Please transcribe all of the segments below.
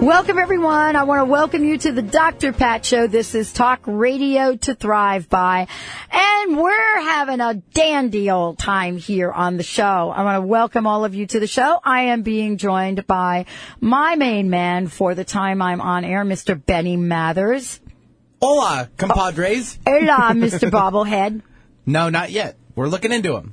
Welcome, everyone. I want to welcome you to the Dr. Pat Show. This is Talk Radio to Thrive By. And we're having a dandy old time here on the show. I want to welcome all of you to the show. I am being joined by my main man for the time I'm on air, Mr. Benny Mathers. Hola, compadres. Hola, Mr. Bobblehead. No, not yet. We're looking into them.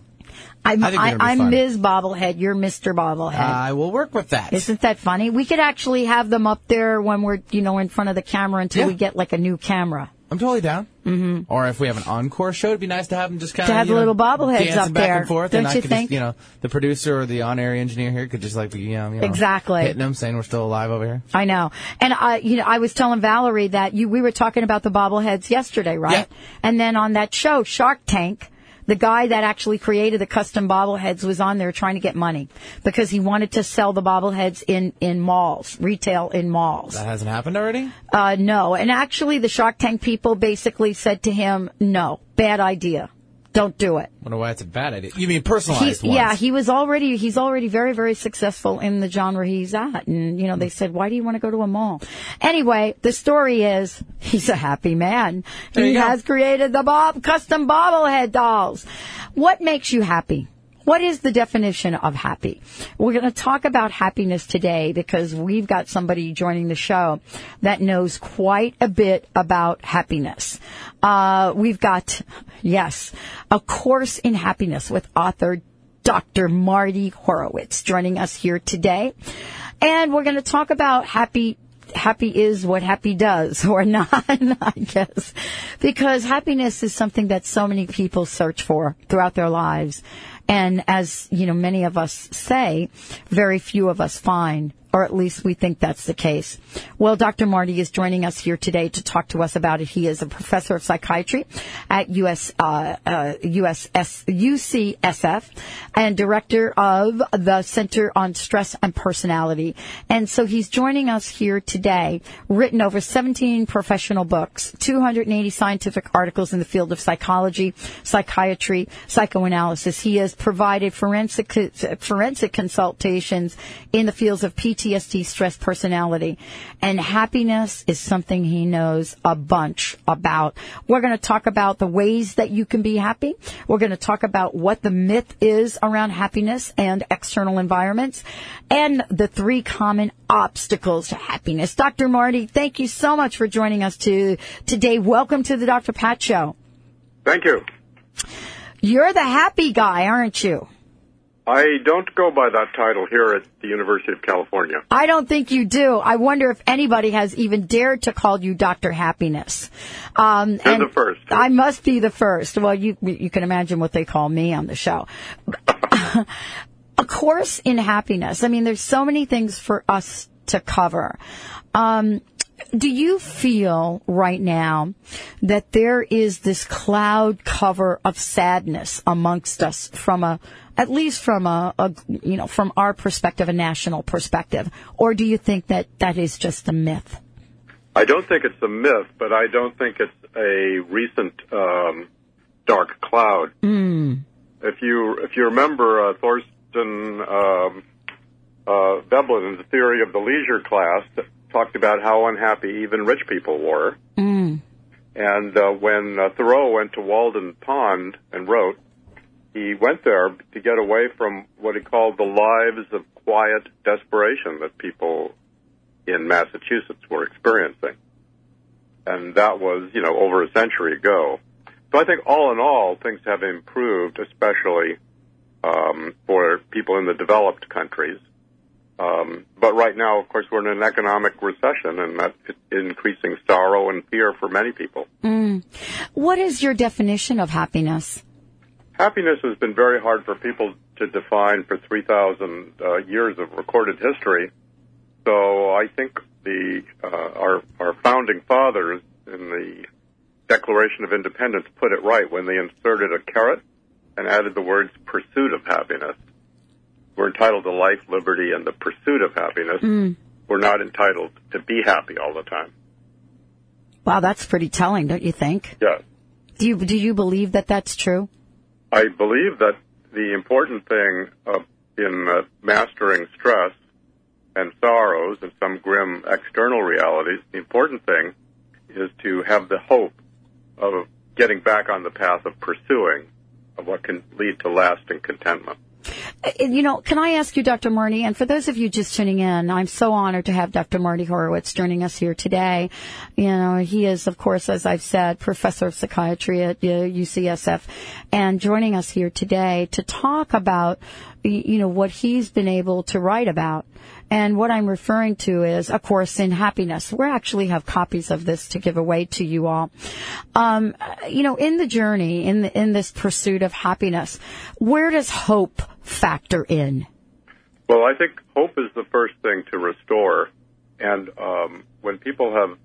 I'm, I I, they're gonna be I'm. Ms. Bobblehead. You're Mr. Bobblehead. I will work with that. Isn't that funny? We could actually have them up there when we're, you know, in front of the camera until Yeah. we get like a new camera. I'm totally down. Mm-hmm. Or if we have an encore show, it'd be nice to have them just kind To of have you know, little bobbleheads up back there. and forth, Don't and I you think? just, you know, the producer or the on-air engineer here could just like be, you know, you know, Exactly. hitting them, saying we're still alive over here. I know. And I, you know, I was telling Valerie that you, we were talking about the bobbleheads yesterday, right? Yeah. And then on that show, Shark Tank, the guy that actually created the custom bobbleheads was on there trying to get money because he wanted to sell the bobbleheads in, in malls, retail in malls. That hasn't happened already. Uh, no. And actually the Shark Tank people basically said to him, no, bad idea. Don't do it. I Wonder why it's a bad idea. You mean He, personalized ones? yeah, he was already he's already very very successful in the genre he's at, and you know they hmm. said, why do you want to go to a mall? Anyway, the story is he's a happy man. There he go. has created the bob custom bobblehead dolls. What makes you happy? What is the definition of happy? We're going to talk about happiness today because we've got somebody joining the show that knows quite a bit about happiness. Uh, we've got, yes, a course in happiness with author Dr. Mardi Horowitz joining us here today. And we're going to talk about happy happy is what happy does or not, I guess. Because happiness is something that so many people search for throughout their lives. And as, you know, many of us say, very few of us find, or at least we think that's the case. Well, Dr. Mardi is joining us here today to talk to us about it. He is a professor of psychiatry at US, uh, uh, USS, UCSF and director of the Center on Stress and Personality. And so he's joining us here today, written over 17 professional books, 280 scientific articles in the field of psychology, psychiatry, psychoanalysis. He has provided forensic, forensic consultations in the fields of PTSD, stress, personality, and happiness is something he knows a bunch about. We're going to talk about the ways that you can be happy. We're going to talk about what the myth is around happiness and external environments and the three common obstacles to happiness. Dr. Mardi, thank you so much for joining us to, today. Welcome to the Dr. Pat Show. Thank you. You're the happy guy, aren't you? I don't go by that title here at the University of California. I don't think you do. I wonder if anybody has even dared to call you Dr. Happiness. Um, You're the first. I must be the first. Well, you you can imagine what they call me on the show. a course in happiness. I mean, there's so many things for us to cover. Um, do you feel right now that there is this cloud cover of sadness amongst us from a, at least from a, a, you know, from our perspective, a national perspective? Or do you think that that is just a myth? I don't think it's a myth, but I don't think it's a recent um, dark cloud. If you if you remember uh, Thorstein um, uh, Veblen's theory of the leisure class talked about how unhappy even rich people were. And uh, when uh, Thoreau went to Walden Pond and wrote, he went there to get away from what he called the lives of quiet desperation that people in Massachusetts were experiencing. And that was, you know, over a century ago. So I think all in all, things have improved, especially um, for people in the developed countries. Um, but right now, of course, we're in an economic recession, and that's increasing sorrow and fear for many people. What is your definition of happiness? Happiness has been very hard for people to define for 3,000 uh, years of recorded history. So I think the uh, our our founding fathers in the Declaration of Independence put it right when they inserted a caret and added the words pursuit of happiness. We're entitled to life, liberty, and the pursuit of happiness. We're not entitled to be happy all the time. Wow, that's pretty telling, don't you think? Yes. Do you do you believe that that's true? I believe that the important thing uh, in uh, mastering stress and sorrows and some grim external realities, the important thing is to have the hope of getting back on the path of pursuing of what can lead to lasting contentment. Uh, You know, can I ask you, Dr. Mardi, and for those of you just tuning in, I'm so honored to have Dr. Mardi Horowitz joining us here today. You know, he is, of course, as I've said, professor of psychiatry at uh, UCSF, and joining us here today to talk about, you know, what he's been able to write about. And what I'm referring to is, of course, in happiness. We actually have copies of this to give away to you all. Um, you know, in the journey, in the, in this pursuit of happiness, where does hope factor in? Well, I think hope is the first thing to restore. And um, when people have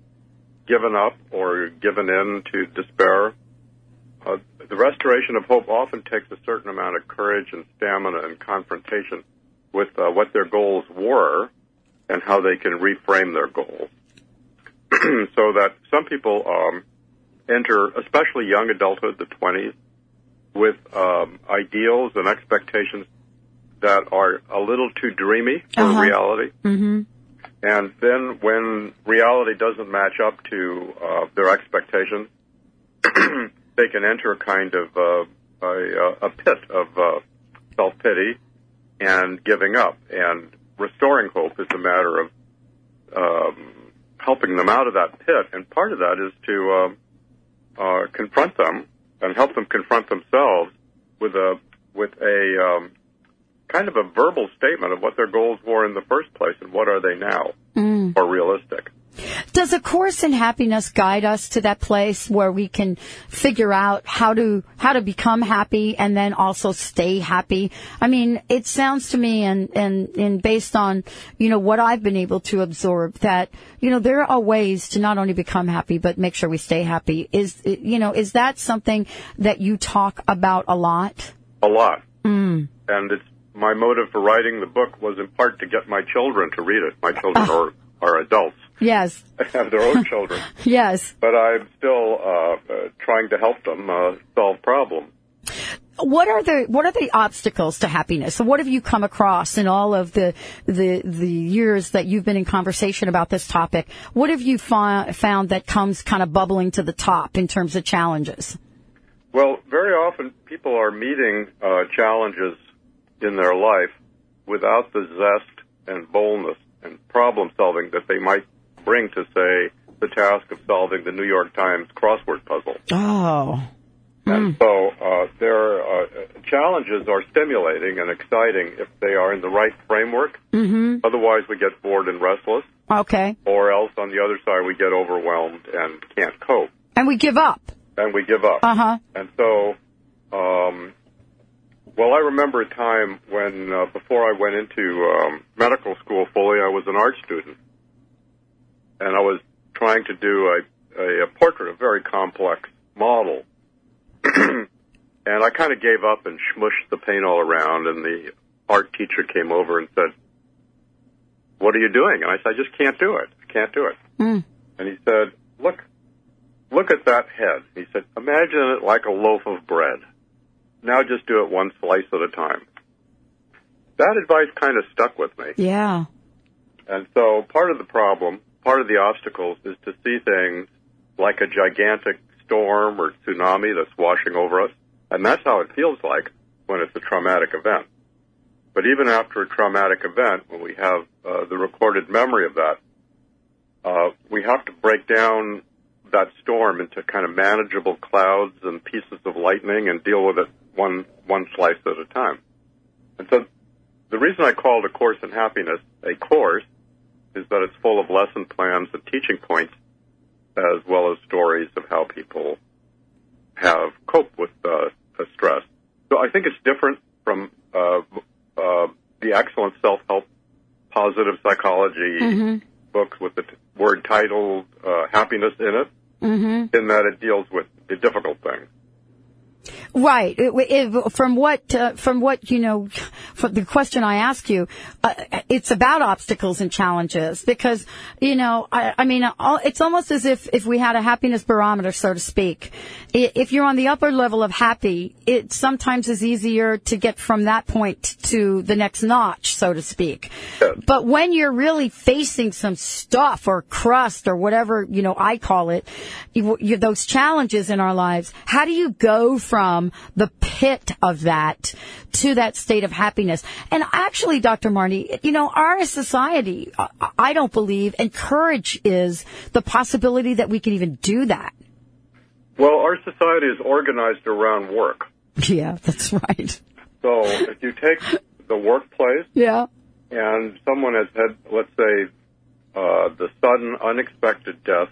given up or given in to despair, uh, the restoration of hope often takes a certain amount of courage and stamina and confrontation with uh, what their goals were and how they can reframe their goals. so that some people um, enter, especially young adulthood, the 20s, with um, ideals and expectations that are a little too dreamy for Uh-huh. reality. Mm-hmm. And then when reality doesn't match up to uh, their expectations, they can enter a kind of uh, a, a pit of uh, self-pity and giving up. And restoring hope is a matter of um, helping them out of that pit. And part of that is to um, uh, confront them and help them confront themselves with a with a um, kind of a verbal statement of what their goals were in the first place and what are they now or realistic. Does a course in happiness guide us to that place where we can figure out how to how to become happy and then also stay happy? I mean, it sounds to me and and and based on, you know, what I've been able to absorb that, you know, there are ways to not only become happy but make sure we stay happy. Is you know, is that something that you talk about a lot? A lot. Mm. And it's my motive for writing the book was in part to get my children to read it. My children are are adults. Yes. have their own children. Yes. But I'm still uh, uh, trying to help them uh, solve problems. what are the what are the obstacles to happiness? So what have you come across in all of the the the years that you've been in conversation about this topic? What have you fi- found that comes kind of bubbling to the top in terms of challenges? Well, very often people are meeting uh, challenges in their life without the zest and boldness and problem solving that they might bring to, say, the task of solving the New York Times crossword puzzle. Oh, And so uh, their uh, challenges are stimulating and exciting if they are in the right framework. Mm-hmm. Otherwise, we get bored and restless, okay. or else on the other side, we get overwhelmed and can't cope, And we give up. and we give up. Uh huh. And so, um, well, I remember a time when, uh, before I went into um, medical school fully, I was an art student, and I was trying to do a, a, a portrait, a very complex model, and I kind of gave up and smushed the paint all around. And the art teacher came over and said, "What are you doing?" And I said, "I just can't do it. I can't do it." Mm. And he said, "Look, look at that head." He said, "Imagine it like a loaf of bread. Now just do it one slice at a time." That advice kind of stuck with me. Yeah. And so part of the problem, part of the obstacles is to see things like a gigantic storm or tsunami that's washing over us. And that's how it feels like when it's a traumatic event. But even after a traumatic event, when we have uh, the recorded memory of that, uh, we have to break down that storm into kind of manageable clouds and pieces of lightning and deal with it one one slice at a time. And so the reason I called A Course in Happiness a course is that it's full of lesson plans and teaching points, as well as stories of how people have coped with uh, the stress. So I think it's different from uh, uh, the excellent self-help, positive psychology books with the t- word titled uh, "Happiness" in it, Mm-hmm. in that it deals with the difficult things. Right. It, it, from what, uh, from what, you know, from the question I ask you, uh, it's about obstacles and challenges because, you know, I, I mean, it's almost as if, if we had a happiness barometer, so to speak. If you're on the upper level of happy, it sometimes is easier to get from that point to the next notch, so to speak. But when you're really facing some stuff or crust or whatever, you know, I call it, you, you, those challenges in our lives, how do you go from the pit of that to that state of happiness? And actually, Dr. Mardi, you know, our society, I don't believe encourages the possibility that we can even do that. Well, our society is organized around work. Yeah, that's right. So if you take the workplace, yeah, and someone has had, let's say, uh, the sudden, unexpected death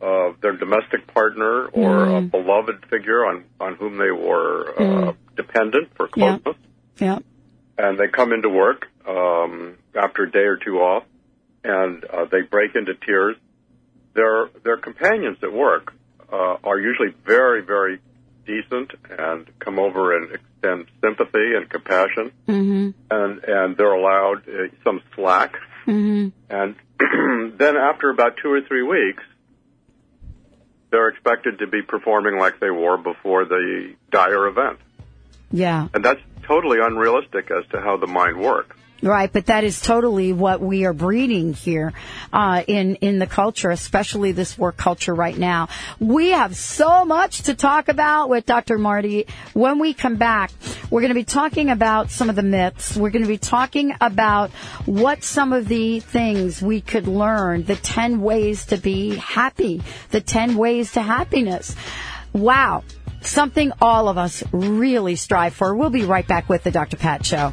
of their domestic partner or mm. a beloved figure on on whom they were uh, mm. dependent for closeness. Yeah. yeah. And they come into work um, after a day or two off, and uh, they break into tears. Their their companions at work uh, are usually very very decent and come over and extend sympathy and compassion, mm-hmm. and and they're allowed uh, some slack. Mm-hmm. And then after about two or three weeks, they're expected to be performing like they were before the dire event. Yeah. And that's totally unrealistic as to how the mind works. Right, but that is totally what we are breeding here uh, in in the culture, especially this work culture right now. We have so much to talk about with Dr. Mardi. When we come back, we're going to be talking about some of the myths. We're going to be talking about what some of the things we could learn, the ten ways to be happy, the ten ways to happiness. Wow, something all of us really strive for. We'll be right back with the Dr. Pat Show.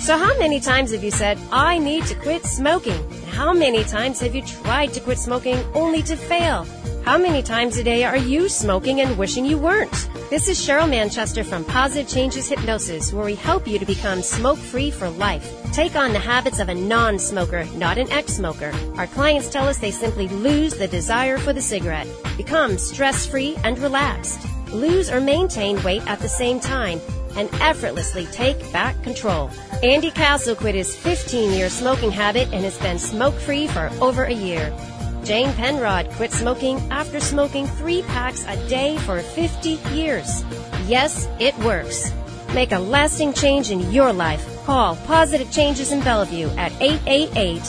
So, how many times have you said, I need to quit smoking? How many times have you tried to quit smoking only to fail? How many times a day are you smoking and wishing you weren't? This is Cheryl Manchester from Positive Changes Hypnosis, where we help you to become smoke free for life. Take on the habits of a non smoker, not an ex smoker. Our clients tell us they simply lose the desire for the cigarette, become stress free and relaxed, lose or maintain weight at the same time and effortlessly take back control. Andy Castle quit his 15 year smoking habit and has been smoke free for over a year. Jane Penrod quit smoking after smoking three packs a day for 50 years. Yes, it works. Make a lasting change in your life. Call Positive Changes in Bellevue at 888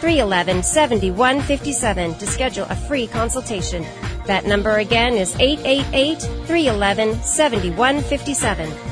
311 7157 to schedule a free consultation. That number again is 888 311 7157.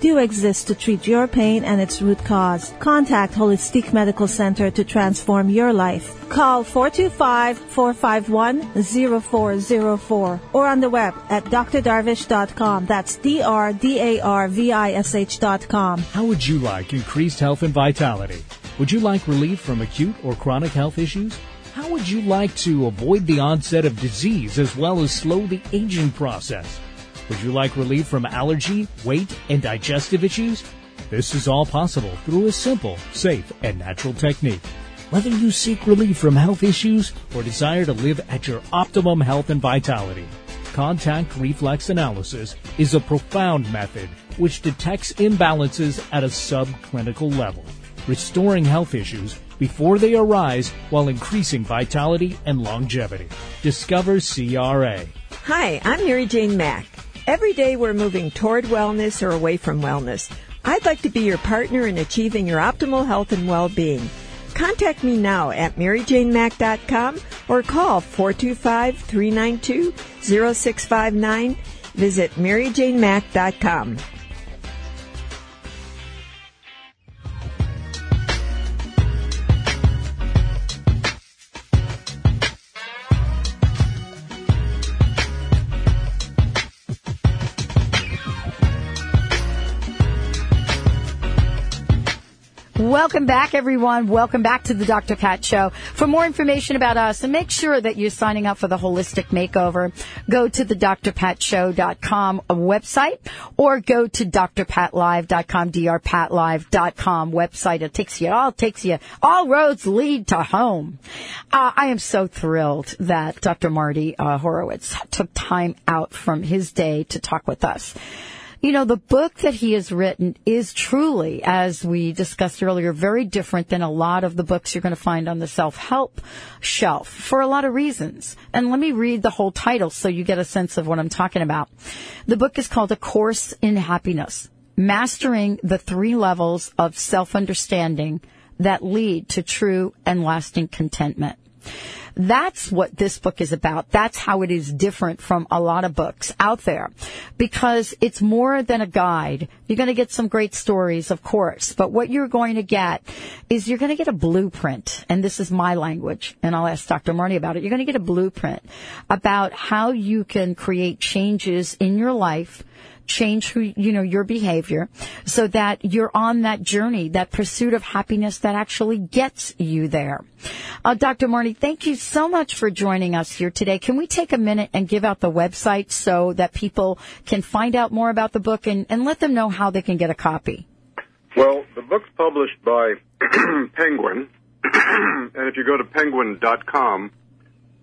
do exist to treat your pain and its root cause. Contact Holistic Medical Center to transform your life. Call 425-451-0404 or on the web at drdarvish.com. That's D-R-D-A-R-V-I-S-H dot com. How would you like increased health and vitality? Would you like relief from acute or chronic health issues? How would you like to avoid the onset of disease as well as slow the aging process? Would you like relief from allergy, weight, and digestive issues? This is all possible through a simple, safe, and natural technique. Whether you seek relief from health issues or desire to live at your optimum health and vitality, contact reflex analysis is a profound method which detects imbalances at a subclinical level, restoring health issues before they arise while increasing vitality and longevity. Discover CRA. Hi, I'm Mary Jane Mack. Every day we're moving toward wellness or away from wellness. I'd like to be your partner in achieving your optimal health and well-being. Contact me now at maryjanemack.com or call 425-392-0659. Visit maryjanemack.com. Welcome back, everyone. Welcome back to the Dr. Pat Show. For more information about us, and make sure that you're signing up for the holistic makeover, go to the drpatshow.com website or go to drpatlive.com, drpatlive.com website. It takes you, it all takes you, all roads lead to home. Uh, I am so thrilled that Dr. Mardi uh, Horowitz took time out from his day to talk with us. You know, the book that he has written is truly, as we discussed earlier, very different than a lot of the books you're going to find on the self-help shelf for a lot of reasons. And let me read the whole title so you get a sense of what I'm talking about. The book is called A Course in Happiness, Mastering the Three Levels of Self-Understanding that Lead to True and Lasting Contentment. That's what this book is about. That's how it is different from a lot of books out there because it's more than a guide. You're going to get some great stories, of course, but what you're going to get is you're going to get a blueprint. And this is my language. And I'll ask Dr. Mardi about it. You're going to get a blueprint about how you can create changes in your life change who, you know, your behavior so that you're on that journey, that pursuit of happiness that actually gets you there. Uh, Dr. Mardi, thank you so much for joining us here today. Can we take a minute and give out the website so that people can find out more about the book and, and let them know how they can get a copy? Well, the book's published by Penguin, and if you go to penguin.com,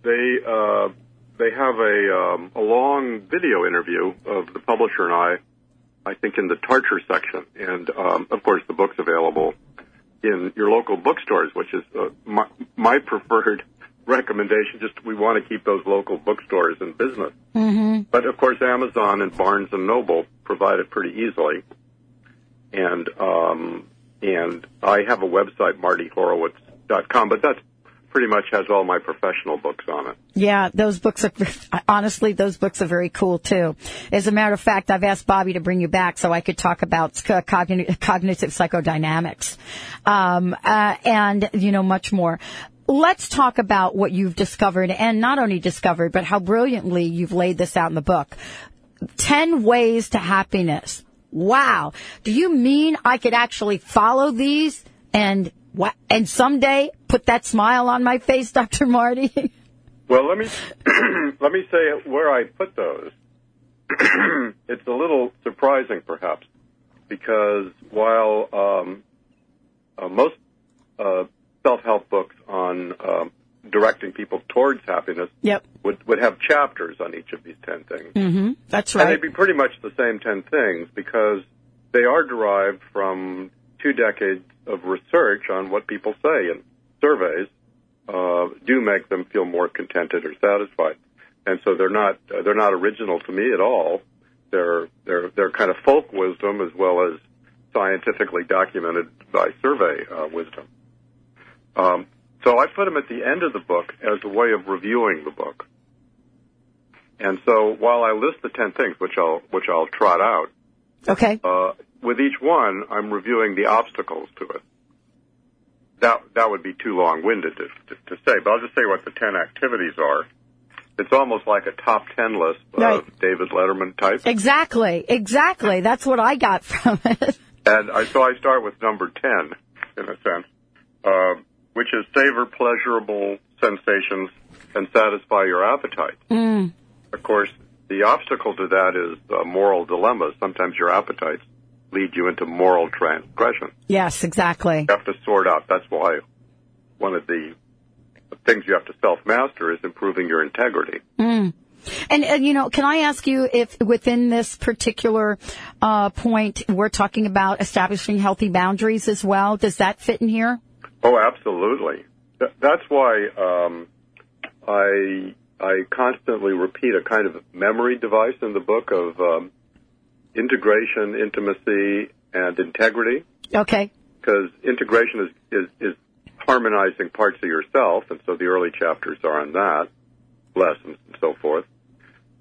they uh, they have a um, a long video interview of the publisher and I. I think in the Tarcher section, and um, of course the book's available in your local bookstores, which is uh, my, my preferred recommendation. Just we want to keep those local bookstores in business. Mm-hmm. But of course, Amazon and Barnes and Noble provide it pretty easily. And um, and I have a website, mardihorowitz.com, but that's pretty much has all my professional books on it. Yeah, those books are honestly those books are very cool too. As a matter of fact, I've asked Bobby to bring you back so I could talk about cognitive, cognitive psychodynamics, um, uh, and you know much more. Let's talk about what you've discovered, and not only discovered, but how brilliantly you've laid this out in the book. Ten ways to happiness. Wow. Do you mean I could actually follow these and what, and someday put that smile on my face, Dr. Mardi? well, let me let me say where I put those. it's a little surprising, perhaps, because while um, uh, most uh, self-help books on um, directing people towards happiness yep. would would have chapters on each of these ten things. Mm-hmm. That's right. And they'd be pretty much the same ten things because they are derived from two decades of research on what people say, and surveys uh, do make them feel more contented or satisfied. And so they're not uh, they're not original to me at all. They're they're they're kind of folk wisdom as well as scientifically documented by survey uh, wisdom. Um, so I put them at the end of the book as a way of reviewing the book. And so while I list the ten things, which I'll which I'll trot out, okay, uh, with each one, I'm reviewing the obstacles to it. That that would be too long-winded to, to, to say, but I'll just say what the ten activities are. It's almost like a top ten list right. of David Letterman type. Exactly, exactly. That's what I got from it. And I, so I start with number ten, in a sense, uh, which is savor pleasurable sensations and satisfy your appetite. Mm. Of course, the obstacle to that is uh, moral dilemmas. Sometimes your appetites lead you into moral transgression. Yes, exactly. You have to sort out. That's why one of the things you have to self master is improving your integrity. Mm. And, uh, you know, can I ask you if within this particular uh, point we're talking about establishing healthy boundaries as well? Does that fit in here? Oh, absolutely. Th- that's why um, I I constantly repeat a kind of memory device in the book of um, integration, intimacy, and integrity. Okay. Because integration is, is, is harmonizing parts of yourself, and so the early chapters are on that, lessons and so forth.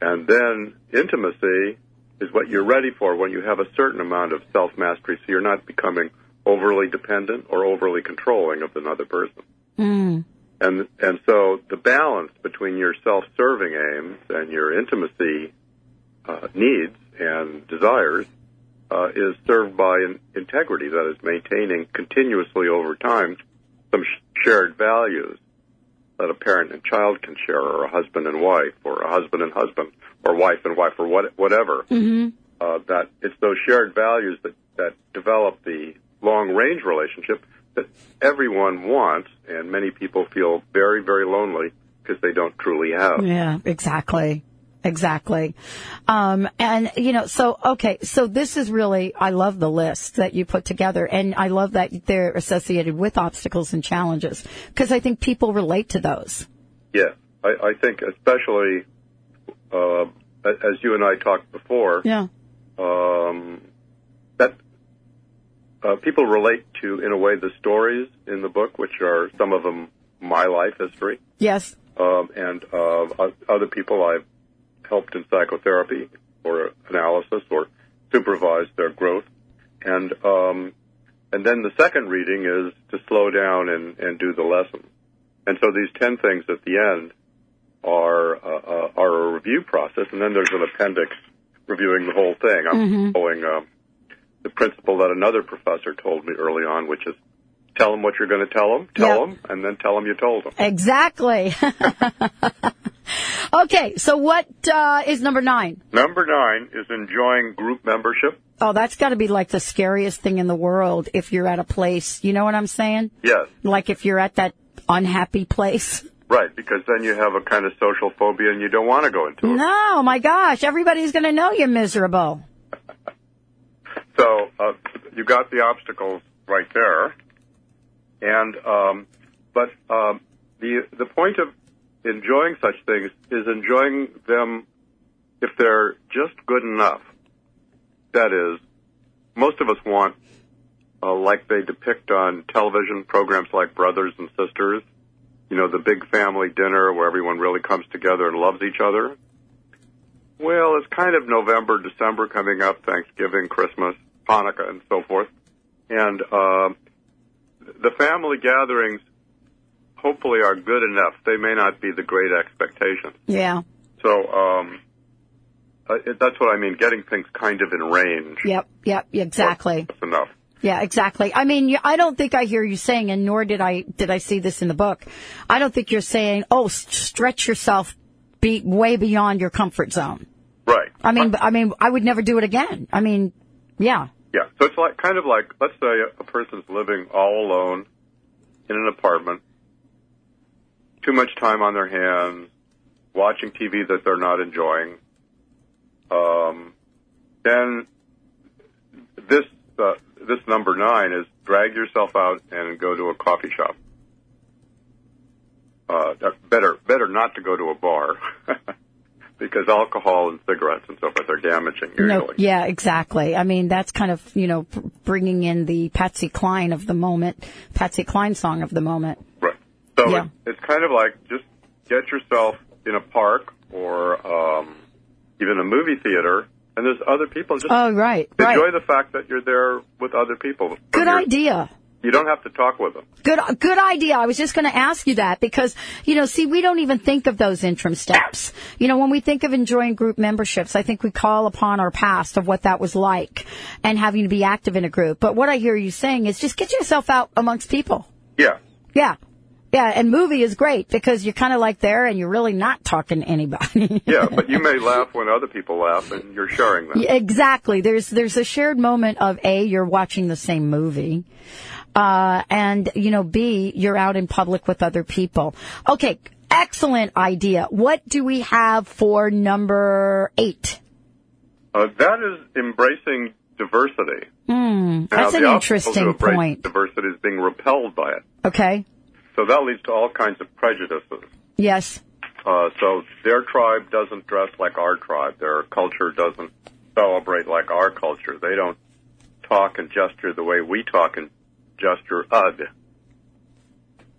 And then intimacy is what you're ready for when you have a certain amount of self mastery, so you're not becoming overly dependent or overly controlling of another person. Mm. And and so the balance between your self-serving aims and your intimacy uh, needs and desires uh, is served by an integrity that is maintaining continuously over time some sh- shared values that a parent and child can share, or a husband and wife, or a husband and husband, or wife and wife, or what, whatever. Mm-hmm. Uh, that it's those shared values that that develop the long range relationship that everyone wants, and many people feel very, very lonely because they don't truly have. Yeah, exactly. Exactly. Um, and, you know, so, okay, so this is really, I love the list that you put together, and I love that they're associated with obstacles and challenges, because I think people relate to those. Yeah, I, I think especially, uh, as you and I talked before, Yeah. um, that uh, people relate to, in a way, the stories in the book, which are some of them my life history, Yes. um, and uh, other people I've helped in psychotherapy or analysis or supervised their growth, and um, and then the second reading is to slow down and, and do the lesson. And so these ten things at the end are uh, uh, are a review process, and then there's an appendix reviewing the whole thing. I'm Mhm. following uh, the principle that another professor told me early on, which is tell them what you're going to tell them, tell Yeah. them, and then tell them you told them. Exactly. okay, so what uh, is number nine? Number nine is enjoying group membership. Oh, that's got to be like the scariest thing in the world if you're at a place. You know what I'm saying? Yes, Like if you're at that unhappy place. right, because then you have a kind of social phobia and you don't want to go into it. No, my gosh, everybody's going to know you're miserable. So uh, you got the obstacles right there, and um, but um, the the point of enjoying such things is enjoying them if they're just good enough. That is, most of us want, uh, like they depict on television programs like Brothers and Sisters, you know, the big family dinner where everyone really comes together and loves each other. Well, it's kind of November, December coming up, Thanksgiving, Christmas, Hanukkah, and so forth. And um the family gatherings hopefully are good enough. They may not be the great expectations. Yeah. So um, uh, that's what I mean, getting things kind of in range. Yep. Yep. Exactly. That's enough. Yeah, exactly. I mean, I don't think I hear you saying, and nor did I did I see this in the book. I don't think you're saying, "Oh, stretch yourself be way beyond your comfort zone." Right. I mean, I mean, I would never do it again. I mean, yeah, Yeah. So it's like kind of like let's say a person's living all alone in an apartment, too much time on their hands, watching TV that they're not enjoying. Um, then this uh, this number nine is drag yourself out and go to a coffee shop. Uh, better better not to go to a bar because alcohol and cigarettes and so forth are damaging usually. no, yeah, exactly. I mean, that's kind of you know bringing in the Patsy Cline of the moment, Patsy Cline song of the moment. Right. So Yeah. it, it's kind of like just get yourself in a park or um, even a movie theater, and there's other people. Just Oh, right, enjoy right. the fact that you're there with other people. Good idea. You don't have to talk with them. Good, good idea. I was just going to ask you that because, you know, see, we don't even think of those interim steps. You know, when we think of enjoying group memberships, I think we call upon our past of what that was like and having to be active in a group. But what I hear you saying is just get yourself out amongst people. Yeah. Yeah. Yeah. And movie is great because you're kind of like there and you're really not talking to anybody. Yeah, but you may laugh when other people laugh, and you're sharing that. Exactly. There's there's a shared moment of a you're watching the same movie, uh, and you know b you're out in public with other people. Okay, excellent idea. What do we have for number eight? Uh, that is embracing diversity. Hmm, Now, that's an obstacle to interesting point. Diversity is being repelled by it. Okay. So that leads to all kinds of prejudices. Yes. Uh, so their tribe doesn't dress like our tribe. Their culture doesn't celebrate like our culture. They don't talk and gesture the way we talk and gesture. Ugh.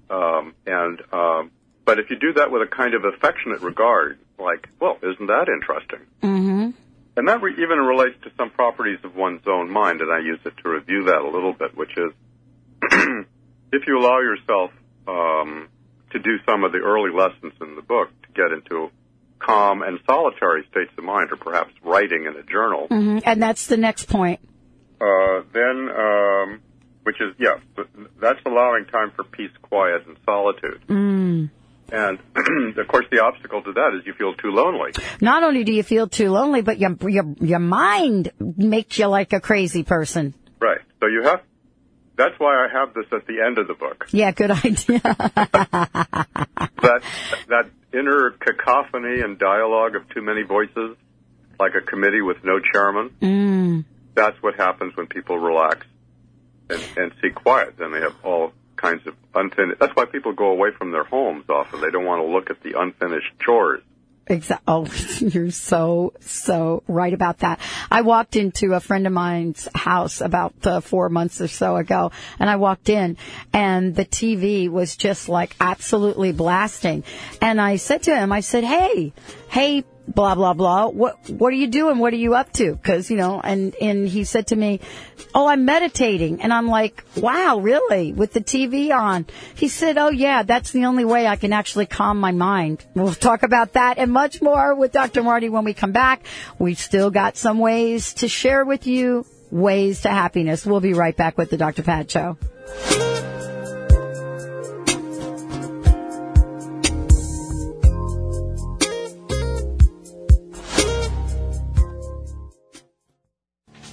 Um, and um, but if you do that with a kind of affectionate regard, like, well, isn't that interesting? Mm-hmm. And that re- even relates to some properties of one's own mind, and I use it to review that a little bit, which is if you allow yourself um, to do some of the early lessons in the book to get into calm and solitary states of mind, or perhaps writing in a journal, hmm And that's the next point. uh, then, um, which is, yeah, that's allowing time for peace, quiet, and solitude. Mm. And of course, the obstacle to that is you feel too lonely. Not only do you feel too lonely, but your your your mind makes you like a crazy person. Right. So you have. That's why I have this at the end of the book. Yeah, good idea. That that inner cacophony and dialogue of too many voices, like a committee with no chairman. mm. That's what happens when people relax and, and seek quiet. Then they have all kinds of unfinished. That's why people go away from their homes often. They don't want to look at the unfinished chores. Exa- oh, you're so, so right about that. I walked into a friend of mine's house about uh, four months or so ago, and I walked in, and the TV was just like absolutely blasting. And I said to him, I said, hey, hey, blah, blah, blah, what, what are you doing? What are you up to? Cause, you know, and, and he said to me, oh, I'm meditating. And I'm like, wow, really? With the TV on? He said, oh yeah, that's the only way I can actually calm my mind. We'll talk about that and much more with Dr. Mardi when we come back. We've still got some ways to share with you, ways to happiness. We'll be right back with the Dr. Pat Show.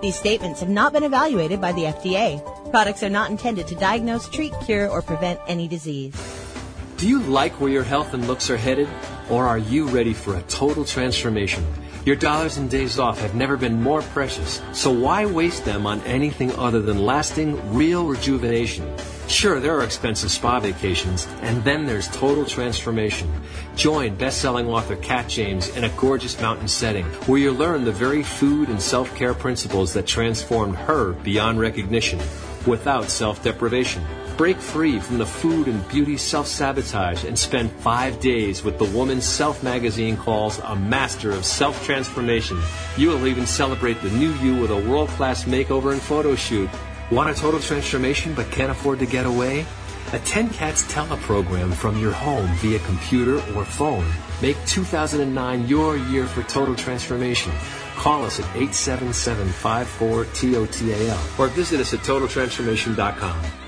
These statements have not been evaluated by the FDA. Products are not intended to diagnose, treat, cure, or prevent any disease. Do you like where your health and looks are headed? Or are you ready for a total transformation? Your dollars and days off have never been more precious, so why waste them on anything other than lasting, real rejuvenation? Sure, there are expensive spa vacations, and then there's total transformation. Join best-selling author Kat James in a gorgeous mountain setting where you'll learn the very food and self-care principles that transformed her beyond recognition without self-deprivation. Break free from the food and beauty self-sabotage and spend five days with the woman Self magazine calls a master of self-transformation. You will even celebrate the new you with a world-class makeover and photo shoot. Want a total transformation but can't afford to get away? Attend Kat's teleprogram from your home via computer or phone. Make 2009 your year for total transformation. Call us at 877-54-TOTAL or visit us at totaltransformation.com.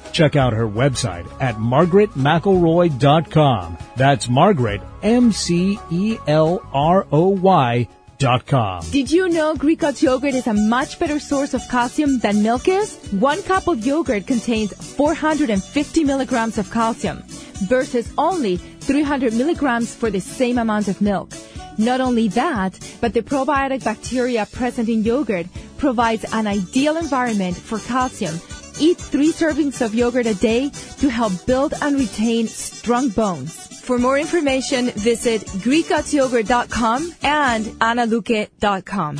Check out her website at margaretmcelroy.com. That's Margaret, M-C-E-L-R-O-Y dot com. Did you know Greek God's yogurt is a much better source of calcium than milk is? One cup of yogurt contains 450 milligrams of calcium versus only 300 milligrams for the same amount of milk. Not only that, but the probiotic bacteria present in yogurt provides an ideal environment for calcium. Eat three servings of yogurt a day to help build and retain strong bones. For more information, visit GreekGodsYogurt.com and AnnaLuque.com.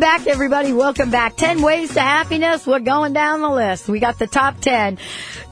Welcome back, everybody. Welcome back. 10 ways to happiness. We're going down the list. We got the top 10.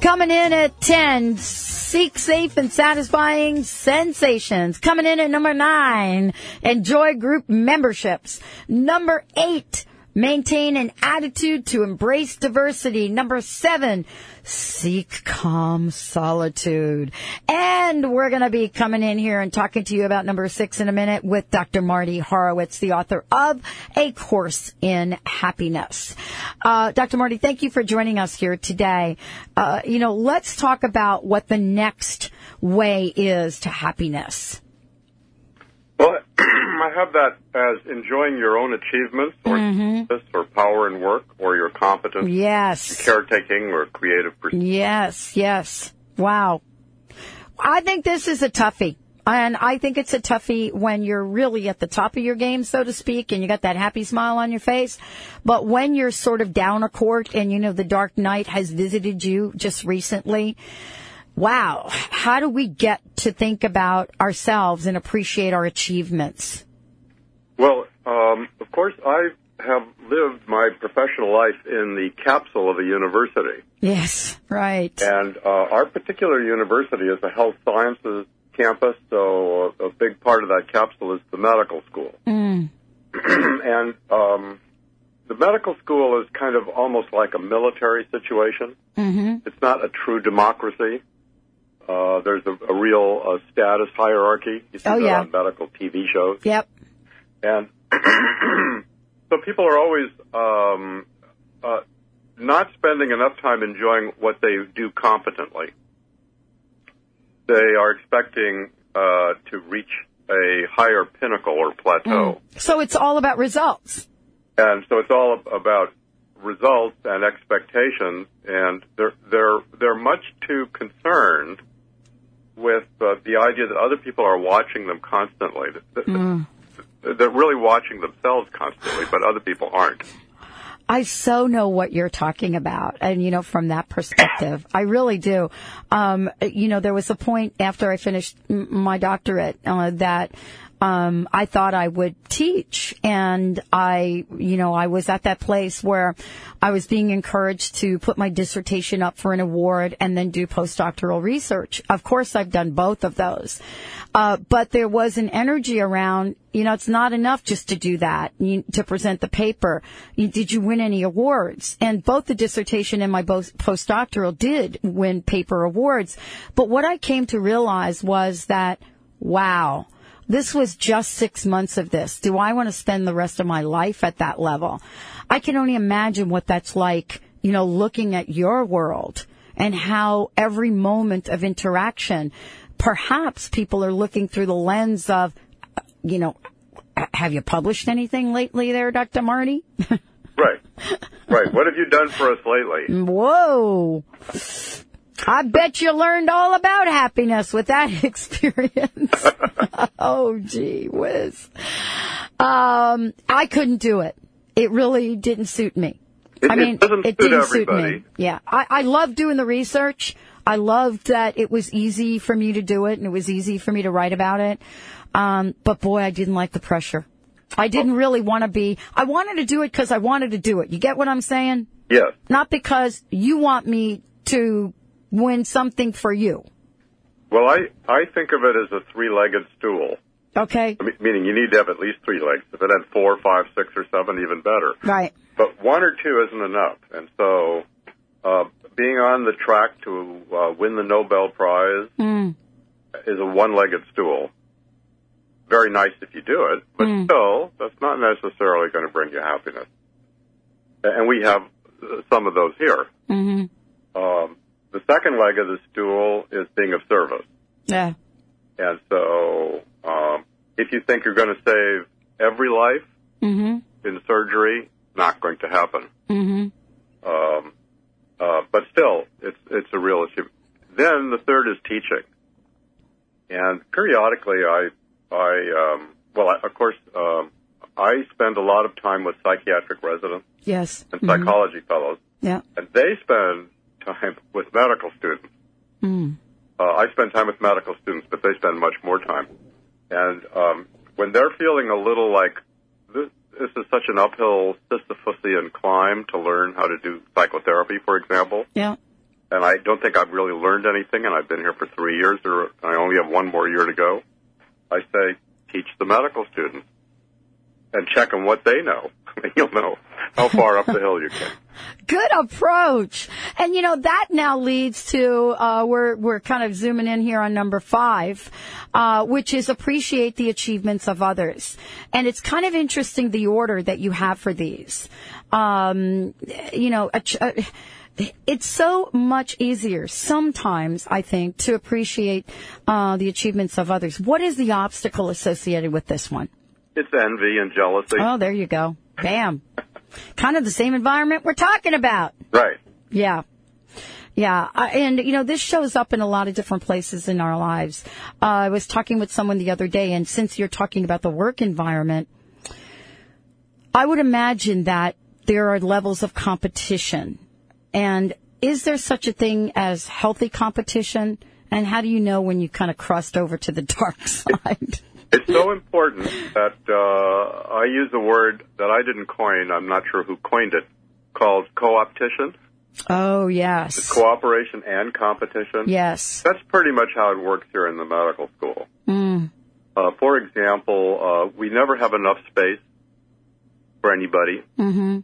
Coming in at 10, seek safe and satisfying sensations. Coming in at number 9, enjoy group memberships. Number 8, maintain an attitude to embrace diversity. Number 7, seek calm solitude. And we're going to be coming in here and talking to you about number six in a minute with Dr. Mardi Horowitz, the author of A Course in Happiness. Uh, Dr. Mardi, thank you for joining us here today. Uh, you know, let's talk about what the next way is to happiness. Well, I have that as enjoying your own achievements or Mm-hmm. or power in work or your competence, Yes. caretaking or creative pursuit. Yes, yes. Wow. I think this is a toughie. And I think it's a toughie when you're really at the top of your game, so to speak, and you got that happy smile on your face. But when you're sort of down a court and, you know, the dark night has visited you just recently, wow, how do we get to think about ourselves and appreciate our achievements? Well, um, of course, I have lived my professional life in the capsule of a university. Yes, right. And uh, our particular university is a health sciences campus, so a, a big part of that capsule is the medical school. Mm. and um, the medical school is kind of almost like a military situation. Mm-hmm. It's not a true democracy. Uh, there's a, a real uh, status hierarchy. You see Oh, that yeah. on medical TV shows. Yep. And so people are always um, uh, not spending enough time enjoying what they do competently. They are expecting uh, to reach a higher pinnacle or plateau. So it's all about results. And so it's all about results and expectations, and they're they're they're much too concerned with uh, the idea that other people are watching them constantly. That- They're really watching themselves constantly, but other people aren't. I so know what you're talking about. And, you know, from that perspective, I really do. Um, you know, there was a point after I finished m- my doctorate, uh, that, um, I thought I would teach and I, you know, I was at that place where I was being encouraged to put my dissertation up for an award and then do postdoctoral research. Of course, I've done both of those. Uh, but there was an energy around, you know, it's not enough just to do that, you, to present the paper. You, did you win any awards? And both the dissertation and my postdoctoral did win paper awards. But what I came to realize was that, wow, this was just six months of this. Do I want to spend the rest of my life at that level? I can only imagine what that's like, you know, looking at your world and how every moment of interaction, perhaps people are looking through the lens of, you know, have you published anything lately there, Dr. Mardi? Right. Right. What have you done for us lately? Whoa. I bet you learned all about happiness with that experience. oh, gee whiz. Um, I couldn't do it. It really didn't suit me. It- I mean, it suit didn't suit everybody. me. Yeah. I, I loved doing the research. I loved that it was easy for me to do it and it was easy for me to write about it. Um, but boy, I didn't like the pressure. I didn't really want to be, I wanted to do it because I wanted to do it. You get what I'm saying? Yes. Not because you want me to win something for you. Well, I I think of it as a three-legged stool. Okay? I mean, meaning you need to have at least three legs. If it had four, five, six, or seven, even better. Right. But one or two isn't enough. And so, uh, being on the track to uh, win the Nobel Prize Mm. is a one-legged stool. Very nice if you do it, but Mm. still, that's not necessarily going to bring you happiness. And we have uh, some of those here. hmm Um, the second leg of the stool is being of service. Yeah. And so, um, if you think you're going to save every life hmm in surgery, not going to happen. Mm-hmm. Um, uh, but still, it's it's a real issue. Then the third is teaching, and periodically, I I um, well, I, of course, um, I spend a lot of time with psychiatric residents Yes. and Mhm. psychology fellows, Yeah. and they spend with medical students. Mm. Uh, I spend time with medical students, but they spend much more time. And um, when they're feeling a little like, this, this is such an uphill Sisyphusian climb to learn how to do psychotherapy, for example. Yeah. And I don't think I've really learned anything, and I've been here for three years, or I only have one more year to go. I say, teach the medical students and check on what they know. You'll know how far up the hill you can. Good approach. And you know, that now leads to, uh, we're, we're kind of zooming in here on number five, uh, which is appreciate the achievements of others. And it's kind of interesting the order that you have for these. Um, you know, a, a, it's so much easier sometimes, I think, to appreciate uh, the achievements of others. What is the obstacle associated with this one? It's envy and jealousy. Oh, there you go. Bam. Kind of the same environment we're talking about. Right. Yeah. Yeah, and you know this shows up in a lot of different places in our lives. Uh, I was talking with someone the other day, and since you're talking about the work environment, I would imagine that there are levels of competition. And is there such a thing as healthy competition? And how do you know when you kind of crossed over to the dark side? It's so important that uh, I use a word that I didn't coin. I'm not sure who coined it, called co-opetition. Oh, yes. It's cooperation and competition. Yes. That's pretty much how it works here in the medical school. Mm. Uh, for example, uh, we never have enough space for anybody. Mm-hmm.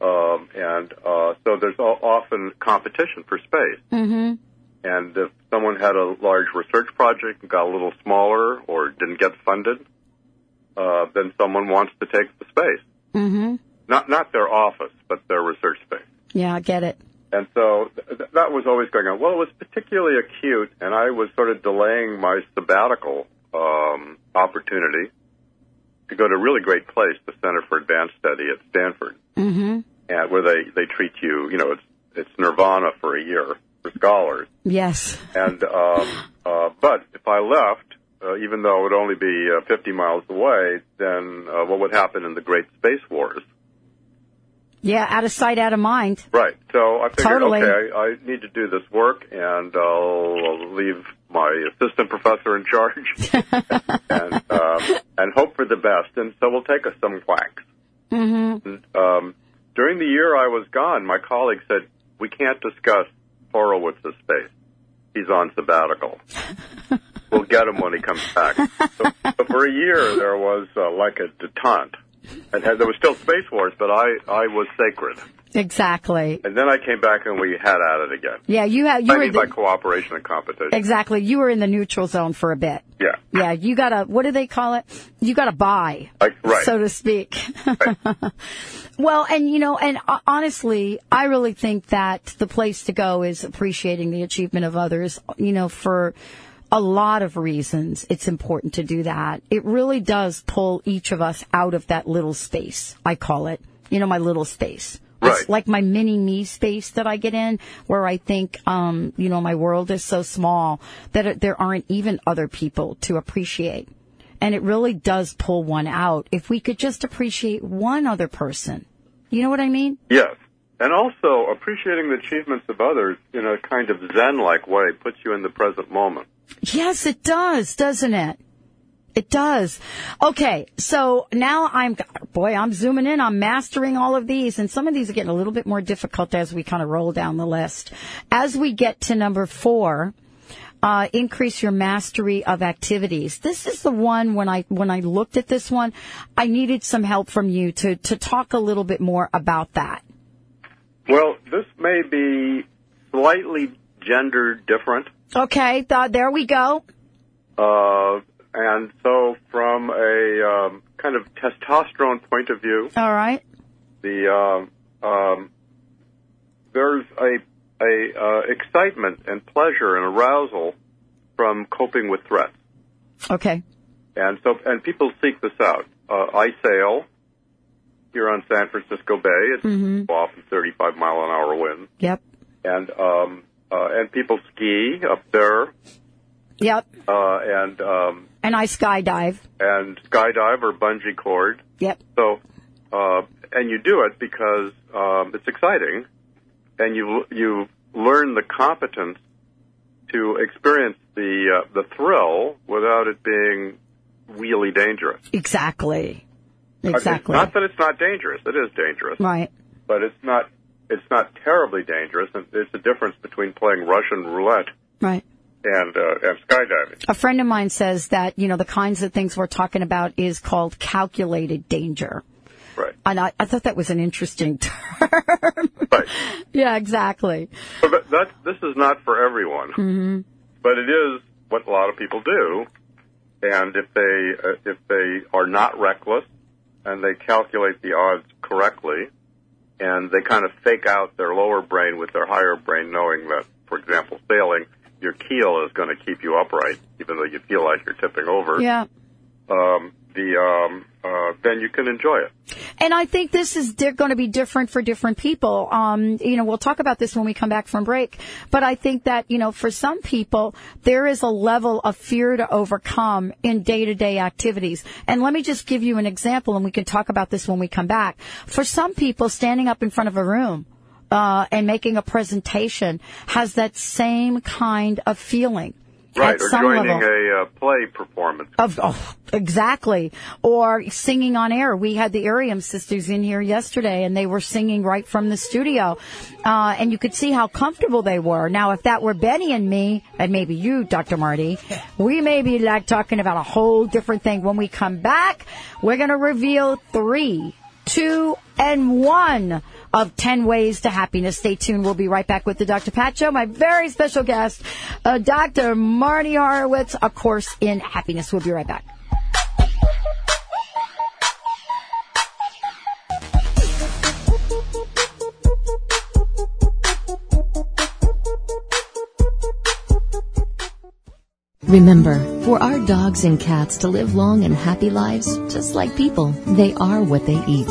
Um, and uh, so there's often competition for space. Mm-hmm. And if someone had a large research project and got a little smaller or didn't get funded, uh, then someone wants to take the space. Mm-hmm. Not not their office, but their research space. Yeah, I get it. And so th- that was always going on. Well, it was particularly acute, and I was sort of delaying my sabbatical um, opportunity to go to a really great place, the Center for Advanced Study at Stanford, Mm-hmm. and where they they treat you. You know, it's it's nirvana for a year for scholars. Yes. And um, uh, but if I left, uh, even though it would only be uh, 50 miles away, then uh, what would happen in the Great Space Wars? Yeah, out of sight, out of mind. Right. So I figured, Totally. okay, I, I need to do this work, and I'll, I'll leave my assistant professor in charge, and um, and hope for the best. And so we'll take us some whacks. Mm-hmm. And, um, during the year I was gone, my colleague said we can't discuss Horowitz's space. He's on sabbatical. we'll get him when he comes back. So, so for a year there was uh, like a detente. And had- there was still Space Wars, but I, I was sacred. Exactly. And then I came back and we had at it again. Yeah, you had You I were mean by cooperation and competition. exactly. You were in the neutral zone for a bit. Yeah. Yeah, you got a What do they call it? You got a buy, Like, right. so to speak. well, and you know, and uh, honestly, I really think that the place to go is appreciating the achievement of others. You know, for a lot of reasons, it's important to do that. It really does pull each of us out of that little space. I call it. You know, my little space. It's like my mini me space that I get in where I think, um, you know, my world is so small that it, there aren't even other people to appreciate. And it really does pull one out if we could just appreciate one other person. You know what I mean? Yes. And also appreciating the achievements of others in a kind of Zen-like way puts you in the present moment. Yes, it does, doesn't it? It does. Okay, so now I'm, boy, I'm zooming in. I'm mastering all of these, and some of these are getting a little bit more difficult as we kind of roll down the list. As we get to number four, uh, increase your mastery of activities. This is the one when I when I looked at this one, I needed some help from you to to talk a little bit more about that. Well, this may be slightly gender different. Okay, th- there we go. Uh, and so from a um, kind of testosterone point of view, All right. the um, um, there's a a uh, excitement and pleasure and arousal from coping with threats. Okay. And so, and people seek this out. Uh, I sail here on San Francisco Bay. It's Mhm. often 35 mile an hour winds. Yep. And, um, uh, and people ski up there, Yep. uh, and, um, And I skydive. and skydive or bungee cord. Yep. So, uh, and you do it because, um, it's exciting and you, you learn the competence to experience the, uh, the thrill without it being really dangerous. Exactly. Exactly. Not that it's not dangerous. It is dangerous. Right. But it's not. It's not terribly dangerous. And It's the difference between playing Russian roulette Right. And uh, and skydiving. A friend of mine says that, you know, the kinds of things we're talking about is called calculated danger. Right. And I, I thought that was an interesting term. Right. Yeah, exactly. But that, this is not for everyone. hmm but it is what a lot of people do. And if they uh, if they are not reckless and they calculate the odds correctly, and they kind of fake out their lower brain with their higher brain, knowing that, for example, sailing, your keel is going to keep you upright, even though you feel like you're tipping over. Yeah. Um, the um, uh, then you can enjoy it. And I think this is di- going to be different for different people. Um, you know, we'll talk about this when we come back from break. But I think that, you know, for some people, there is a level of fear to overcome in day to day activities. And let me just give you an example and we can talk about this when we come back. For some people, standing up in front of a room, uh, and making a presentation has that same kind of feeling. Right, or some joining level. a uh, play performance. Of, oh, exactly. Or singing on air. We had the Arium sisters in here yesterday and they were singing right from the studio. Uh, and you could see how comfortable they were. Now, if that were Benny and me, and maybe you, Dr. Mardi, we may be like talking about a whole different thing. When we come back, we're going to reveal three, two, and one of 10 ways to happiness. Stay tuned. We'll be right back with the Dr. Pat Show. My very special guest, uh, Dr. Mardi Horowitz, A Course in Happiness. We'll be right back. Remember, for our dogs and cats to live long and happy lives, just like people, they are what they eat.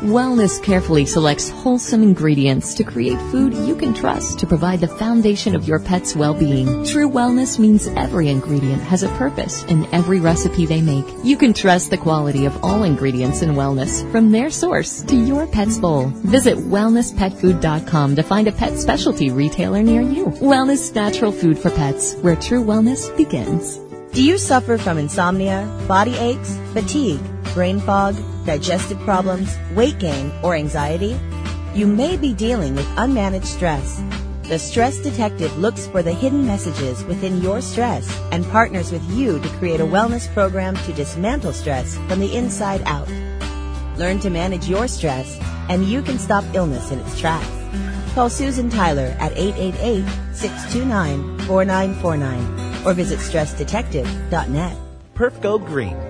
Wellness carefully selects wholesome ingredients to create food you can trust to provide the foundation of your pet's well-being. True wellness means every ingredient has a purpose in every recipe they make. You can trust the quality of all ingredients in wellness from their source to your pet's bowl. Visit wellnesspetfood.com to find a pet specialty retailer near you. Wellness natural food for pets, where true wellness begins. Do you suffer from insomnia, body aches, fatigue, brain fog, digestive problems, weight gain, or anxiety? You may be dealing with unmanaged stress. The Stress Detective looks for the hidden messages within your stress and partners with you to create a wellness program to dismantle stress from the inside out. Learn to manage your stress, and you can stop illness in its tracks. Call Susan Tyler at 888-629-4949 or visit stressdetective.net. Perfgo Green.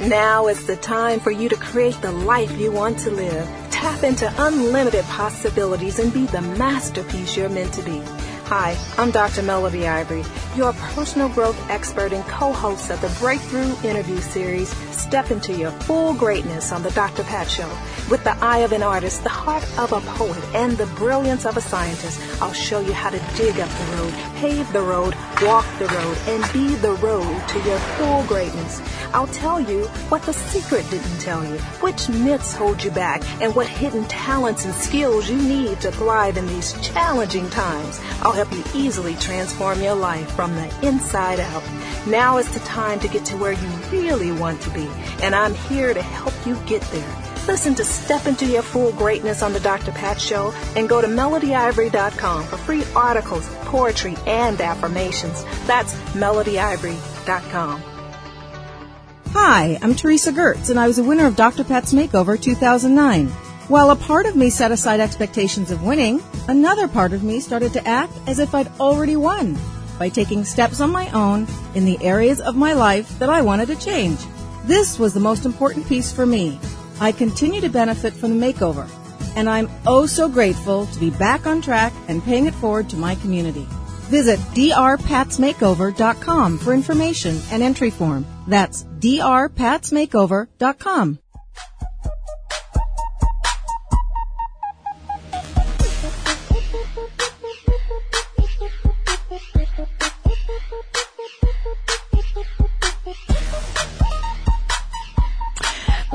Now is the time for you to create the life you want to live. Tap into unlimited possibilities and be the masterpiece you're meant to be. Hi, I'm Dr. Melody Ivory, your personal growth expert and co-host of the Breakthrough Interview Series, Step into Your Full Greatness on the Dr. Pat Show. With the eye of an artist, the heart of a poet, and the brilliance of a scientist, I'll show you how to dig up the road, pave the road, walk the road, and be the road to your full greatness. I'll tell you what the secret didn't tell you, which myths hold you back, and what hidden talents and skills you need to thrive in these challenging times. I'll help you easily transform your life from the inside out. Now is the time to get to where you really want to be, and I'm here to help you get there. Listen to Step Into Your Full Greatness on the Dr. Pat Show and go to melodyivory.com for free articles, poetry, and affirmations. That's melodyivory.com. Hi, I'm Teresa Gertz, and I was a winner of Dr. Pat's Makeover 2009. While a part of me set aside expectations of winning, another part of me started to act as if I'd already won by taking steps on my own in the areas of my life that I wanted to change. This was the most important piece for me. I continue to benefit from the makeover, and I'm oh so grateful to be back on track and paying it forward to my community. Visit drpatsmakeover.com for information and entry form. That's drpatsmakeover.com.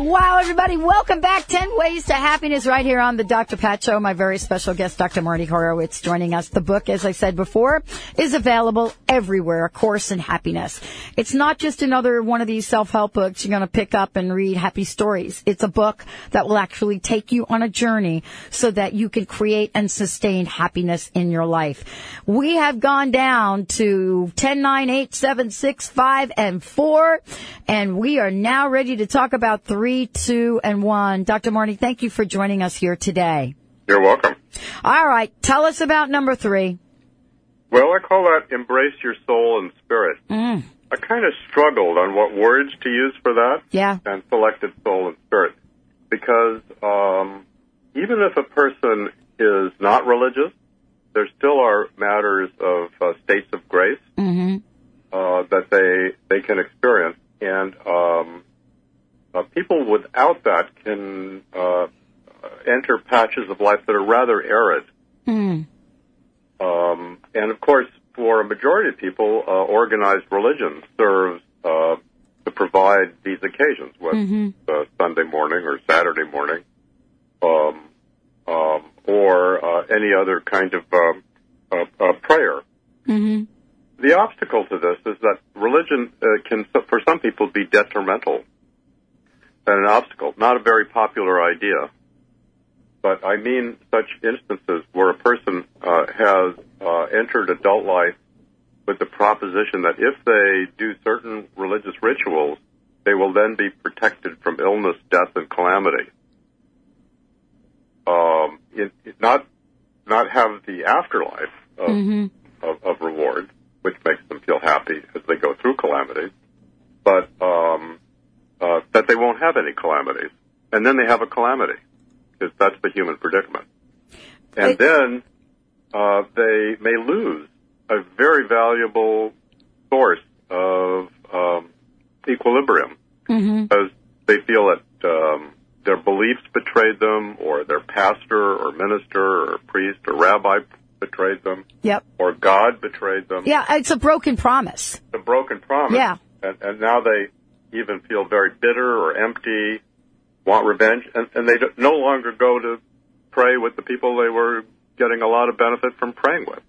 everybody. Welcome back. 10 Ways to Happiness right here on the Dr. Pat Show. My very special guest, Dr. Mardi Horowitz, joining us. The book, as I said before, is available everywhere. A Course in Happiness. It's not just another one of these self-help books you're going to pick up and read happy stories. It's a book that will actually take you on a journey so that you can create and sustain happiness in your life. We have gone down to 10, 9, 8, 7, 6, 5, and 4, and we are now ready to talk about three, two, and one. Dr. Mardi, thank you for joining us here today. You're welcome. All right, tell us about number three. Well, I call that embrace your soul and spirit. Mm. I kind of struggled on what words to use for that. Yeah. And selected soul and spirit because um, even if a person is not religious, there still are matters of uh, states of grace Mm-hmm. uh, that they they can experience, and um, uh, people without that can uh, enter patches of life that are rather arid. Mm. Um, and of course, for a majority of people, uh, organized religion serves uh, to provide these occasions, whether Mhm. uh, Sunday morning or Saturday morning, um, um, or uh, any other kind of um, uh, uh, prayer. Mm-hmm. The obstacle to this is that religion uh, can, for some people, be detrimental and an obstacle. Not a very popular idea, but I mean such instances where a person uh, has uh, entered adult life with the proposition that if they do certain religious rituals, they will then be protected from illness, death, and calamity. Um, it, it not not have the afterlife of, Mm-hmm. of, of reward, which makes them feel happy as they go through calamities, but um, uh, that they won't have any calamities, and then they have a calamity because that's the human predicament, and then uh, they may lose a very valuable source of um, equilibrium Mm-hmm. because they feel that um, their beliefs betrayed them, or their pastor, or minister, or priest, or rabbi betrayed them, Yep. or God betrayed them. Yeah, it's a broken promise. It's a broken promise. Yeah. And, and now they even feel very bitter or empty, want revenge, and, and they no longer go to pray with the people they were getting a lot of benefit from praying with.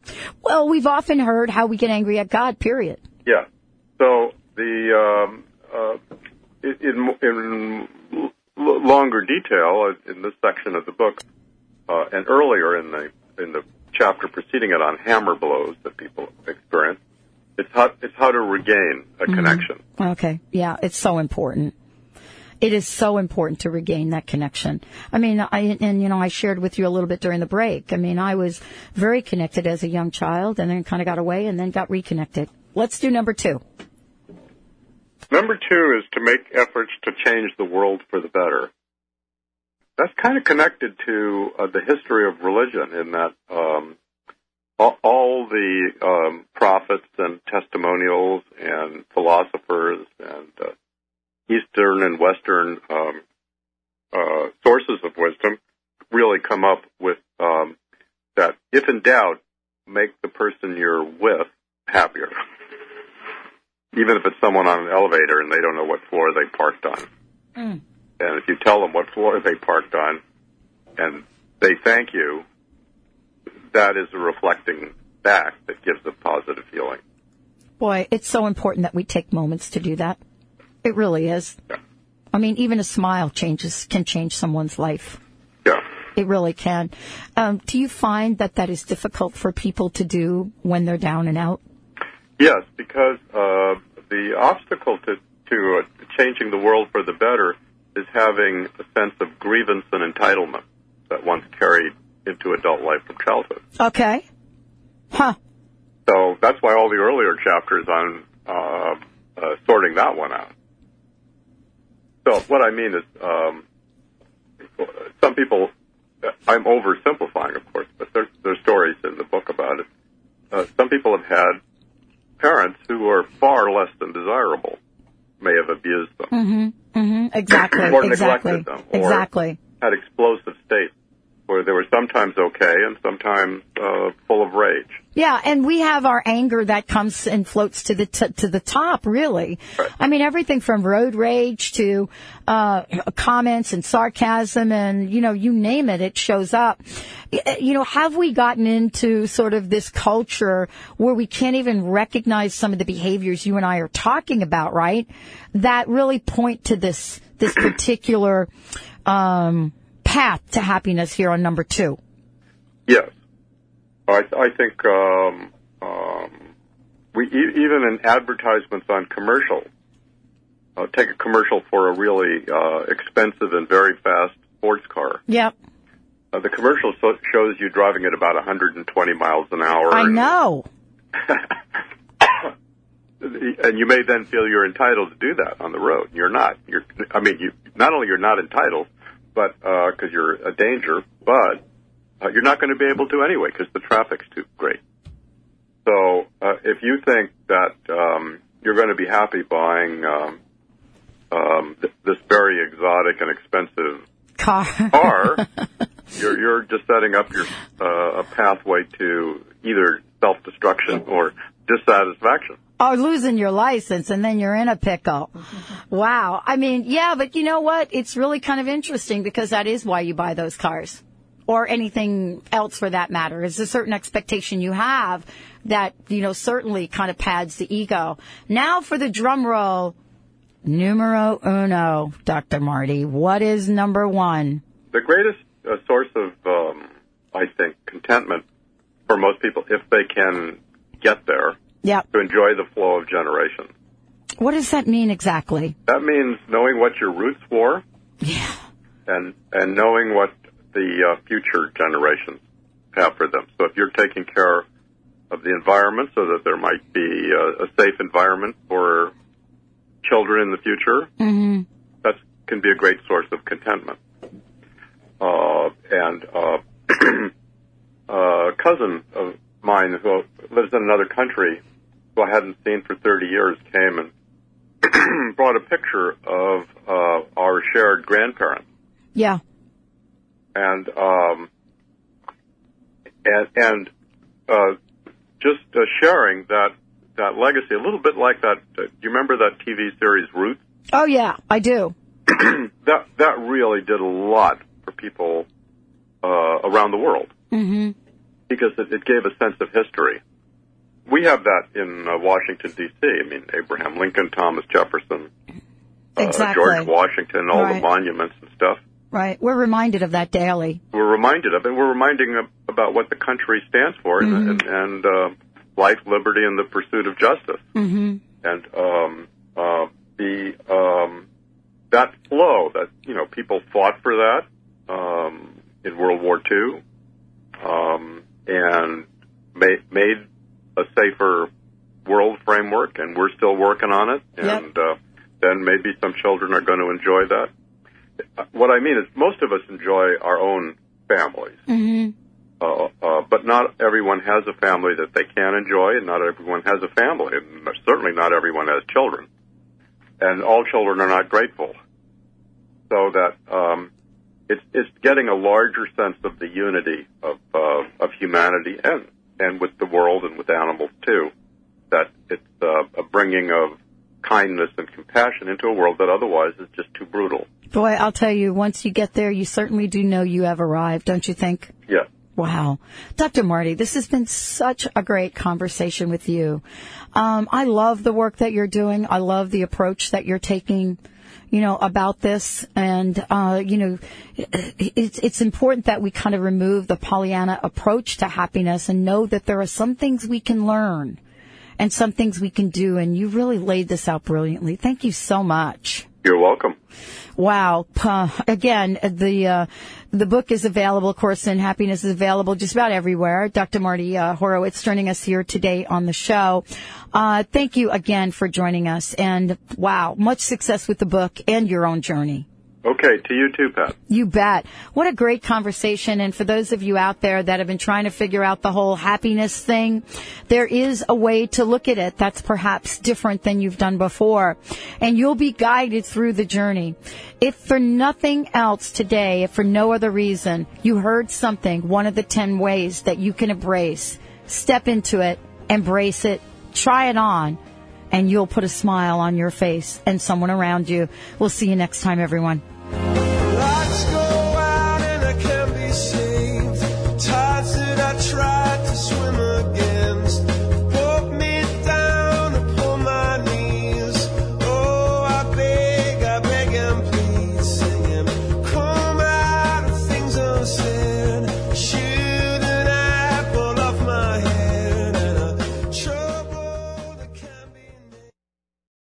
Well, we've often heard how we get angry at God, period. Yeah. So the um, uh, in, in longer detail uh, in this section of the book, uh, and earlier in the in the chapter preceding it on hammer blows that people experience, it's how it's how to regain a Mhm. connection. Okay. Yeah, it's so important. It is so important to regain that connection. I mean, I, and you know, I shared with you a little bit during the break. I mean, I was very connected as a young child and then kind of got away and then got reconnected. Let's do number two. Number two is to make efforts to change the world for the better. That's kind of connected to uh, the history of religion in that um, all, the um, prophets and testimonials and philosophers and uh, Eastern and Western um, uh, sources of wisdom really come up with um, that if in doubt, make the person you're with happier. Even if it's someone on an elevator and they don't know what floor they parked on. And if you tell them what floor they parked on and they thank you, that is a reflecting back that gives a positive feeling. Boy, it's so important that we take moments to do that. It really is. I mean, even a smile changes can change someone's life. Yeah. It really can. Um, do you find that that is difficult for people to do when they're down and out? Yes, because uh, the obstacle to, to uh, changing the world for the better is having a sense of grievance and entitlement that once carried into adult life from childhood. Okay. Huh. So that's why all the earlier chapters on uh, uh, sorting that one out. So what I mean is, um, some people, I'm oversimplifying, of course, but there's there's stories in the book about it. Uh, some people have had parents who are far less than desirable, may have abused them, Mm-hmm. Mm-hmm. Exactly. or exactly. neglected them, or exactly. had explosive states where they were sometimes okay and sometimes uh, full of rage. Yeah, and we have our anger that comes and floats to the t- to the top. Really, I mean everything from road rage to uh, comments and sarcasm, and you know, you name it, it shows up. You know, have we gotten into sort of this culture where we can't even recognize some of the behaviors you and I are talking about, right? That really point to this this particular um, path to happiness here on number two. Yes, I, I think um, um, we e- even in advertisements on commercials. Uh, take a commercial for a really uh, expensive and very fast sports car. Yep. Uh, the commercial so- shows you driving at about 120 miles an hour. I and- know. and you may then feel you're entitled to do that on the road. You're not. You're. I mean, you not only you're not entitled, but because you're a danger, but uh, you're not going to be able to anyway because the traffic's too great. So uh, if you think that um, you're going to be happy buying um, um, th- this very exotic and expensive car, car you're you're just setting up your uh, a pathway to either self destruction or dissatisfaction. Or losing your license and then you're in a pickle. Wow. I mean, yeah, but you know what? It's really kind of interesting because that is why you buy those cars or anything else for that matter. It's a certain expectation you have that, you know, certainly kind of pads the ego. Now for the drum roll. Numero uno, Dr. Mardi. What is number one? The greatest uh, source of, um, I think, contentment for most people, if they can get there, Yep. to enjoy the flow of generations. What does that mean exactly? That means knowing what your roots were, yeah, and and knowing what the uh, future generations have for them. So if you're taking care of the environment, so that there might be a, a safe environment for children in the future, Mm-hmm. that can be a great source of contentment. Uh, and uh, a cousin of mine who lives in another country, who I hadn't seen for 30 years, came and brought a picture of uh, our shared grandparents, Yeah. and um, and and uh, just uh, sharing that that legacy, a little bit like that. Uh, do you remember that TV series Roots? Oh yeah, I do. that that really did a lot for people uh, around the world Mm-hmm. because it, it gave a sense of history. We have that in uh, Washington D.C. I mean, Abraham Lincoln, Thomas Jefferson, uh, Exactly. George Washington, all Right. the monuments and stuff. Right. We're reminded of that daily. We're reminded of it. We're reminding of, about what the country stands for, Mhm. and, and, and uh, life, liberty, and the pursuit of justice. Mm-hmm. and um, uh, the um, that flow that you know people fought for that um, in World War II um, and made made a safer world framework, and we're still working on it. Yep. And uh, then maybe some children are going to enjoy that. Uh, What I mean is, most of us enjoy our own families. Mm-hmm. Uh, uh, but not everyone has a family that they can enjoy, and not everyone has a family, and certainly not everyone has children. And all children are not grateful. So that um, it's it's getting a larger sense of the unity of uh, of humanity and and with the world and with animals too. That it's uh, a bringing of kindness and compassion into a world that otherwise is just too brutal. Boy, I'll tell you, once you get there, you certainly do know you have arrived, don't you think? Yeah. Wow. Dr. Mardi, this has been such a great conversation with you. Um, I love the work that you're doing. I love the approach that you're taking, you know, about this. And, uh, you know, it's, it's important that we kind of remove the Pollyanna approach to happiness and know that there are some things we can learn and some things we can do. And you really laid this out brilliantly. Thank you so much. You're welcome. Wow. Again, the uh, the book is available, of course, and happiness is available just about everywhere. Dr. Mardi uh, Horowitz joining us here today on the show. Uh, thank you again for joining us, and wow, much success with the book and your own journey. Okay, to you too, Pat. You bet. What a great conversation. And for those of you out there that have been trying to figure out the whole happiness thing, there is a way to look at it that's perhaps different than you've done before. And you'll be guided through the journey. If for nothing else today, if for no other reason, you heard something, one of the 10 ways that you can embrace, step into it, embrace it, try it on, and you'll put a smile on your face and someone around you. We'll see you next time, everyone. Let's go.